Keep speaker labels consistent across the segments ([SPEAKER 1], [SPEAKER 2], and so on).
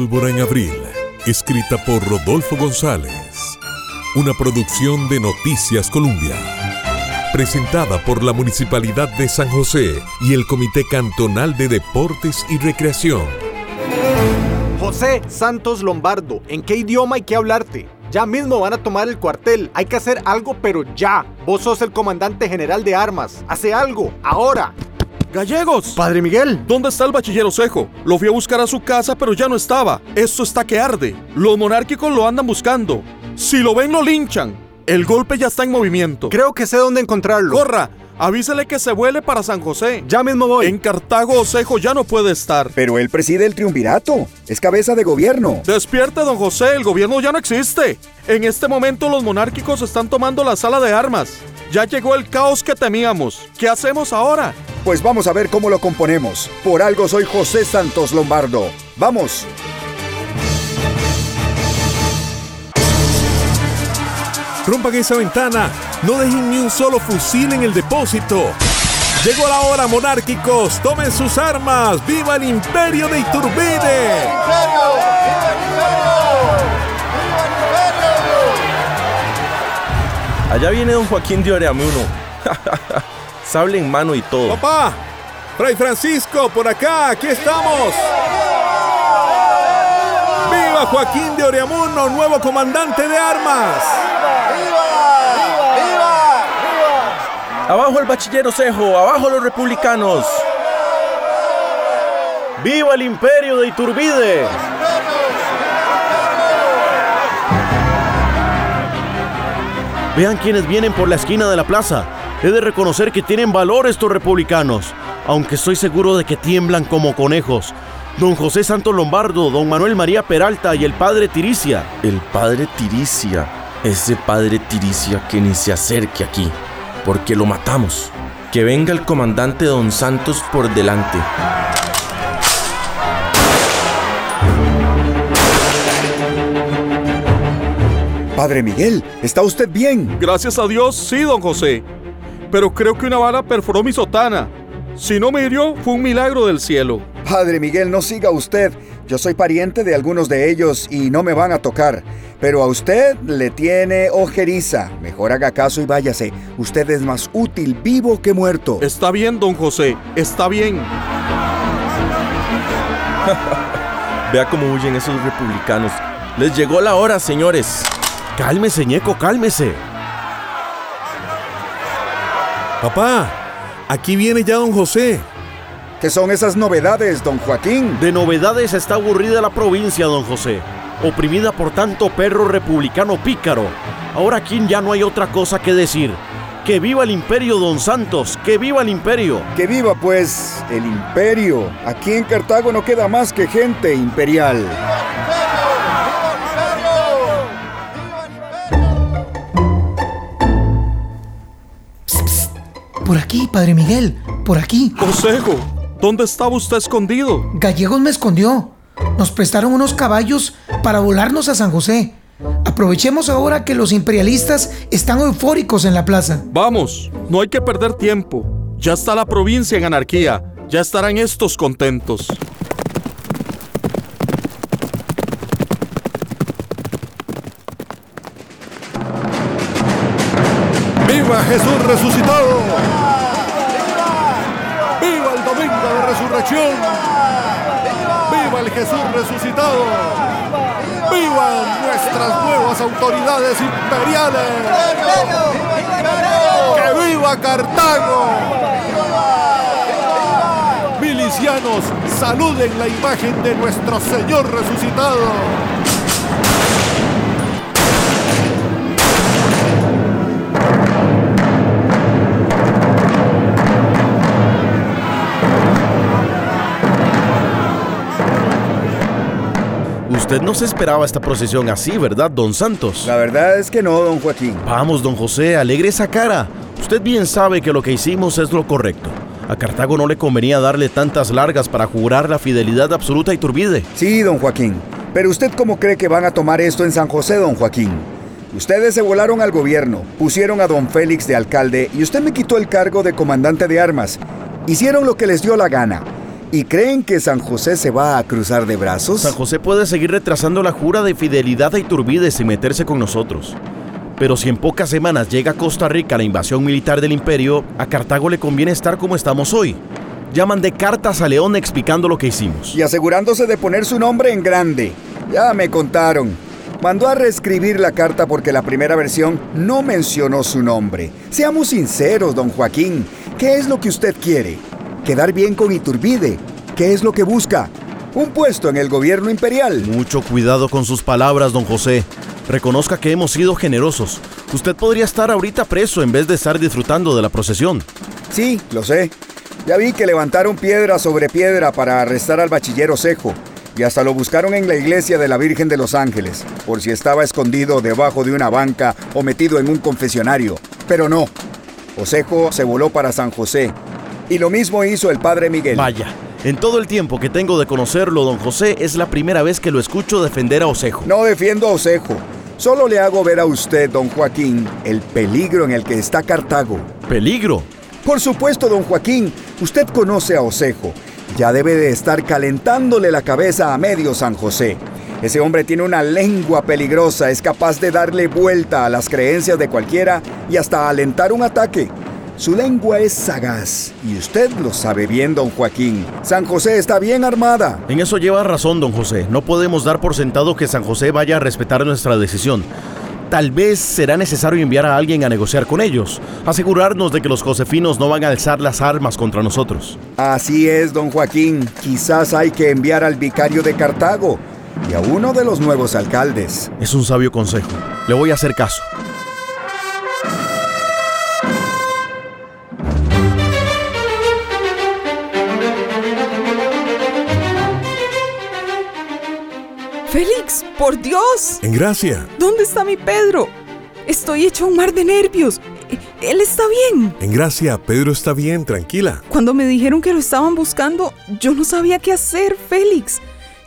[SPEAKER 1] Pólvora en Abril, escrita por Rodolfo González. Una producción de Noticias Colombia. Presentada por la Municipalidad de San José y el Comité Cantonal de Deportes y Recreación.
[SPEAKER 2] José Santos Lombardo, ¿en qué idioma hay que hablarte? Ya mismo van a tomar el cuartel. Hay que hacer algo, pero ya. Vos sos el comandante general de armas. Hace algo, ahora.
[SPEAKER 3] ¡Gallegos!
[SPEAKER 2] Padre Miguel.
[SPEAKER 3] ¿Dónde está el bachiller Osejo? Lo fui a buscar a su casa, pero ya no estaba. Esto está que arde. Los monárquicos lo andan buscando. Si lo ven, lo linchan. El golpe ya está en movimiento.
[SPEAKER 2] Creo que sé dónde encontrarlo.
[SPEAKER 3] ¡Corra! Avísele que se vuele para San José.
[SPEAKER 2] Ya mismo voy.
[SPEAKER 3] En Cartago Osejo ya no puede estar.
[SPEAKER 4] Pero él preside el triunvirato. Es cabeza de gobierno.
[SPEAKER 3] Despierte, don José. El gobierno ya no existe. En este momento los monárquicos están tomando la sala de armas. Ya llegó el caos que temíamos. ¿Qué hacemos ahora?
[SPEAKER 4] Pues vamos a ver cómo lo componemos. Por algo soy José Santos Lombardo. ¡Vamos!
[SPEAKER 1] Rompan esa ventana. No dejen ni un solo fusil en el depósito. Llegó la hora, monárquicos. Tomen sus armas. ¡Viva el imperio de Iturbide!
[SPEAKER 5] Allá viene don Joaquín de Oreamuno. Sable en mano y todo.
[SPEAKER 1] Papá, Fray Francisco, por acá, aquí estamos. ¡Viva Joaquín de Oreamuno, nuevo comandante de armas!
[SPEAKER 5] Abajo el bachiller Osejo, abajo los republicanos. ¡Viva el imperio de Iturbide! Vean quienes vienen por la esquina de la plaza. He de reconocer que tienen valor estos republicanos, aunque estoy seguro de que tiemblan como conejos. Don José Santos Lombardo, don Manuel María Peralta y el padre Tiricia. El padre Tiricia, ese padre Tiricia que ni se acerque aquí, porque lo matamos. Que venga el comandante don Santos por delante.
[SPEAKER 4] Padre Miguel, ¿está usted bien?
[SPEAKER 3] Gracias a Dios, sí, don José. Pero creo que una bala perforó mi sotana. Si no me hirió, fue un milagro del cielo.
[SPEAKER 4] Padre Miguel, no siga usted. Yo soy pariente de algunos de ellos y no me van a tocar. Pero a usted le tiene ojeriza. Mejor haga caso y váyase. Usted es más útil vivo que muerto.
[SPEAKER 3] Está bien, don José, está bien.
[SPEAKER 5] Vea cómo huyen esos republicanos. Les llegó la hora, señores. Cálmese, ñeco, cálmese.
[SPEAKER 1] Papá, aquí viene ya don José.
[SPEAKER 4] ¿Qué son esas novedades, don Joaquín?
[SPEAKER 5] De novedades está aburrida la provincia, don José. Oprimida por tanto perro republicano pícaro. Ahora aquí ya no hay otra cosa que decir. Que viva el imperio, don Santos. Que viva el imperio.
[SPEAKER 4] Que viva, pues, el imperio. Aquí en Cartago no queda más que gente imperial.
[SPEAKER 6] Por aquí, Padre Miguel, por aquí.
[SPEAKER 3] Osejo, ¿dónde estaba usted escondido?
[SPEAKER 6] Gallegos me escondió. Nos prestaron unos caballos para volarnos a San José. Aprovechemos ahora que los imperialistas están eufóricos en la plaza.
[SPEAKER 3] Vamos, no hay que perder tiempo. Ya está la provincia en anarquía. Ya estarán estos contentos.
[SPEAKER 7] ¡Viva Jesús resucitado! ¡Viva el Jesús resucitado! ¡Vivan nuestras nuevas autoridades imperiales! ¡Que viva Cartago! Milicianos, saluden la imagen de nuestro Señor resucitado.
[SPEAKER 5] Usted no se esperaba esta procesión así, ¿verdad, don Santos?
[SPEAKER 4] La verdad es que no, don Joaquín.
[SPEAKER 5] Vamos, don José, alegre esa cara. Usted bien sabe que lo que hicimos es lo correcto. A Cartago no le convenía darle tantas largas para jurar la fidelidad absoluta a Iturbide.
[SPEAKER 4] Sí, don Joaquín. Pero usted cómo cree que van a tomar esto en San José, don Joaquín? Ustedes se volaron al gobierno, pusieron a don Félix de alcalde y usted me quitó el cargo de comandante de armas. Hicieron lo que les dio la gana. ¿Y creen que San José se va a cruzar de brazos?
[SPEAKER 5] San José puede seguir retrasando la jura de fidelidad a Iturbide sin meterse con nosotros. Pero si en pocas semanas llega a Costa Rica la invasión militar del imperio, a Cartago le conviene estar como estamos hoy. Llaman de cartas a León explicando lo que hicimos.
[SPEAKER 4] Y asegurándose de poner su nombre en grande. Ya me contaron. Mandó a reescribir la carta porque la primera versión no mencionó su nombre. Seamos sinceros, don Joaquín. ¿Qué es lo que usted quiere? ¿Quedar bien con Iturbide? ¿Qué es lo que busca? Un puesto en el gobierno imperial.
[SPEAKER 5] Mucho cuidado con sus palabras, don José. Reconozca que hemos sido generosos. Usted podría estar ahorita preso en vez de estar disfrutando de la procesión.
[SPEAKER 4] Sí, lo sé. Ya vi que levantaron piedra sobre piedra para arrestar al bachiller Osejo. Y hasta lo buscaron en la iglesia de la Virgen de los Ángeles, por si estaba escondido debajo de una banca o metido en un confesionario. Pero no. Osejo se voló para San José. Y lo mismo hizo el padre Miguel.
[SPEAKER 5] Vaya, en todo el tiempo que tengo de conocerlo, don José, es la primera vez que lo escucho defender a Osejo.
[SPEAKER 4] No defiendo a Osejo. Solo le hago ver a usted, don Joaquín, el peligro en el que está Cartago.
[SPEAKER 5] ¿Peligro?
[SPEAKER 4] Por supuesto, don Joaquín, usted conoce a Osejo. Ya debe de estar calentándole la cabeza a medio San José. Ese hombre tiene una lengua peligrosa, es capaz de darle vuelta a las creencias de cualquiera y hasta alentar un ataque. Su lengua es sagaz y usted lo sabe bien, don Joaquín. San José está bien armada.
[SPEAKER 5] En eso lleva razón, don José. No podemos dar por sentado que San José vaya a respetar nuestra decisión. Tal vez será necesario enviar a alguien a negociar con ellos, asegurarnos de que los josefinos no van a alzar las armas contra nosotros.
[SPEAKER 4] Así es, don Joaquín. Quizás hay que enviar al vicario de Cartago y a uno de los nuevos alcaldes.
[SPEAKER 5] Es un sabio consejo. Le voy a hacer caso.
[SPEAKER 8] Félix, por Dios.
[SPEAKER 1] En gracia.
[SPEAKER 8] ¿Dónde está mi Pedro? Estoy hecho un mar de nervios. Él está bien.
[SPEAKER 1] En gracia, Pedro está bien, tranquila.
[SPEAKER 8] Cuando me dijeron que lo estaban buscando, yo no sabía qué hacer, Félix.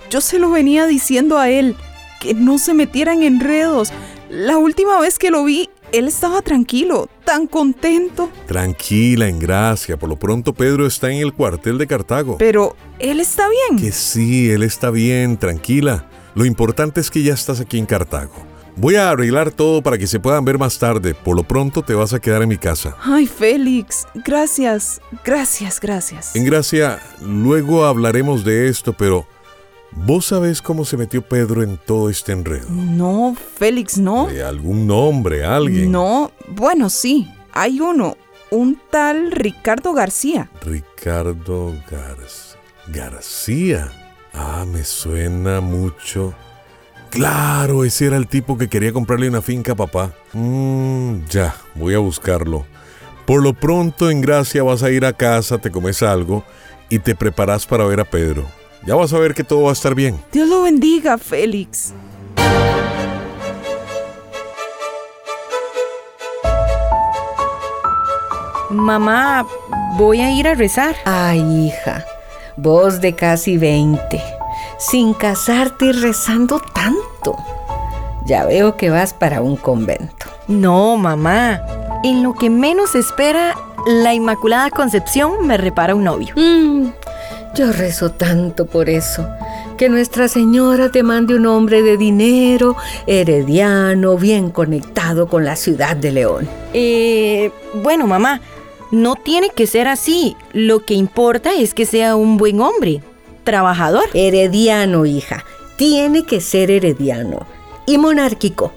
[SPEAKER 8] Yo se lo venía diciendo a él, que no se metiera en enredos. La última vez que lo vi, él estaba tranquilo, tan contento.
[SPEAKER 1] Tranquila, en gracia. Por lo pronto Pedro está en el cuartel de Cartago.
[SPEAKER 8] Pero él está bien.
[SPEAKER 1] Que sí, él está bien, tranquila. Lo importante es que ya estás aquí en Cartago. Voy a arreglar todo para que se puedan ver más tarde. Por lo pronto te vas a quedar en mi casa.
[SPEAKER 8] Ay, Félix, gracias, gracias, gracias.
[SPEAKER 1] En gracia, luego hablaremos de esto, pero ¿vos sabés cómo se metió Pedro en todo este enredo?
[SPEAKER 8] No, Félix, no.
[SPEAKER 1] ¿De algún nombre, alguien?
[SPEAKER 8] No, bueno, sí, hay uno, un tal Ricardo García.
[SPEAKER 1] Ricardo Gar- García. Ah, me suena mucho. Claro, ese era el tipo que quería comprarle una finca a papá. Mmm, ya, voy a buscarlo. Por lo pronto, en Gracia vas a ir a casa, te comes algo y te preparas para ver a Pedro. Ya vas a ver que todo va a estar bien.
[SPEAKER 8] Dios lo bendiga, Félix.
[SPEAKER 9] Mamá, voy a ir a rezar.
[SPEAKER 10] Ay, hija, vos de casi 20, sin casarte y rezando tanto. Ya veo que vas para un convento.
[SPEAKER 9] No, mamá. En lo que menos espera, la Inmaculada Concepción me repara un novio.
[SPEAKER 10] Mm, yo rezo tanto por eso. Que Nuestra Señora te mande un hombre de dinero, herediano, bien conectado con la ciudad de León.
[SPEAKER 9] Eh, bueno, mamá, no tiene que ser así. Lo que importa es que sea un buen hombre, trabajador.
[SPEAKER 10] Herediano, hija. Tiene que ser herediano. Y monárquico.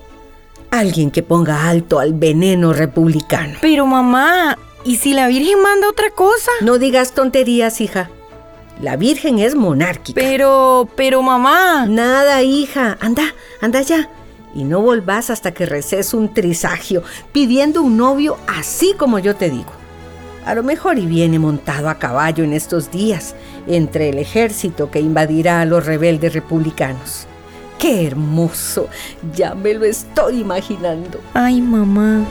[SPEAKER 10] Alguien que ponga alto al veneno republicano.
[SPEAKER 9] Pero mamá, ¿y si la Virgen manda otra cosa?
[SPEAKER 10] No digas tonterías, hija. La Virgen es monárquica.
[SPEAKER 9] Pero, pero mamá.
[SPEAKER 10] Nada, hija. Anda, anda ya. Y no volvás hasta que reces un trisagio pidiendo un novio así como yo te digo. A lo mejor y viene montado a caballo en estos días entre el ejército que invadirá a los rebeldes republicanos. ¡Qué hermoso! Ya me lo estoy imaginando.
[SPEAKER 9] Ay, mamá.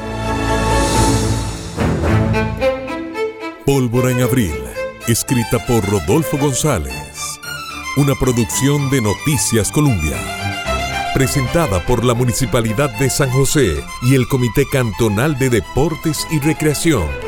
[SPEAKER 1] Pólvora en abril, escrita por Rodolfo González. Una producción de Noticias Colombia. Presentada por la Municipalidad de San José y el Comité Cantonal de Deportes y Recreación.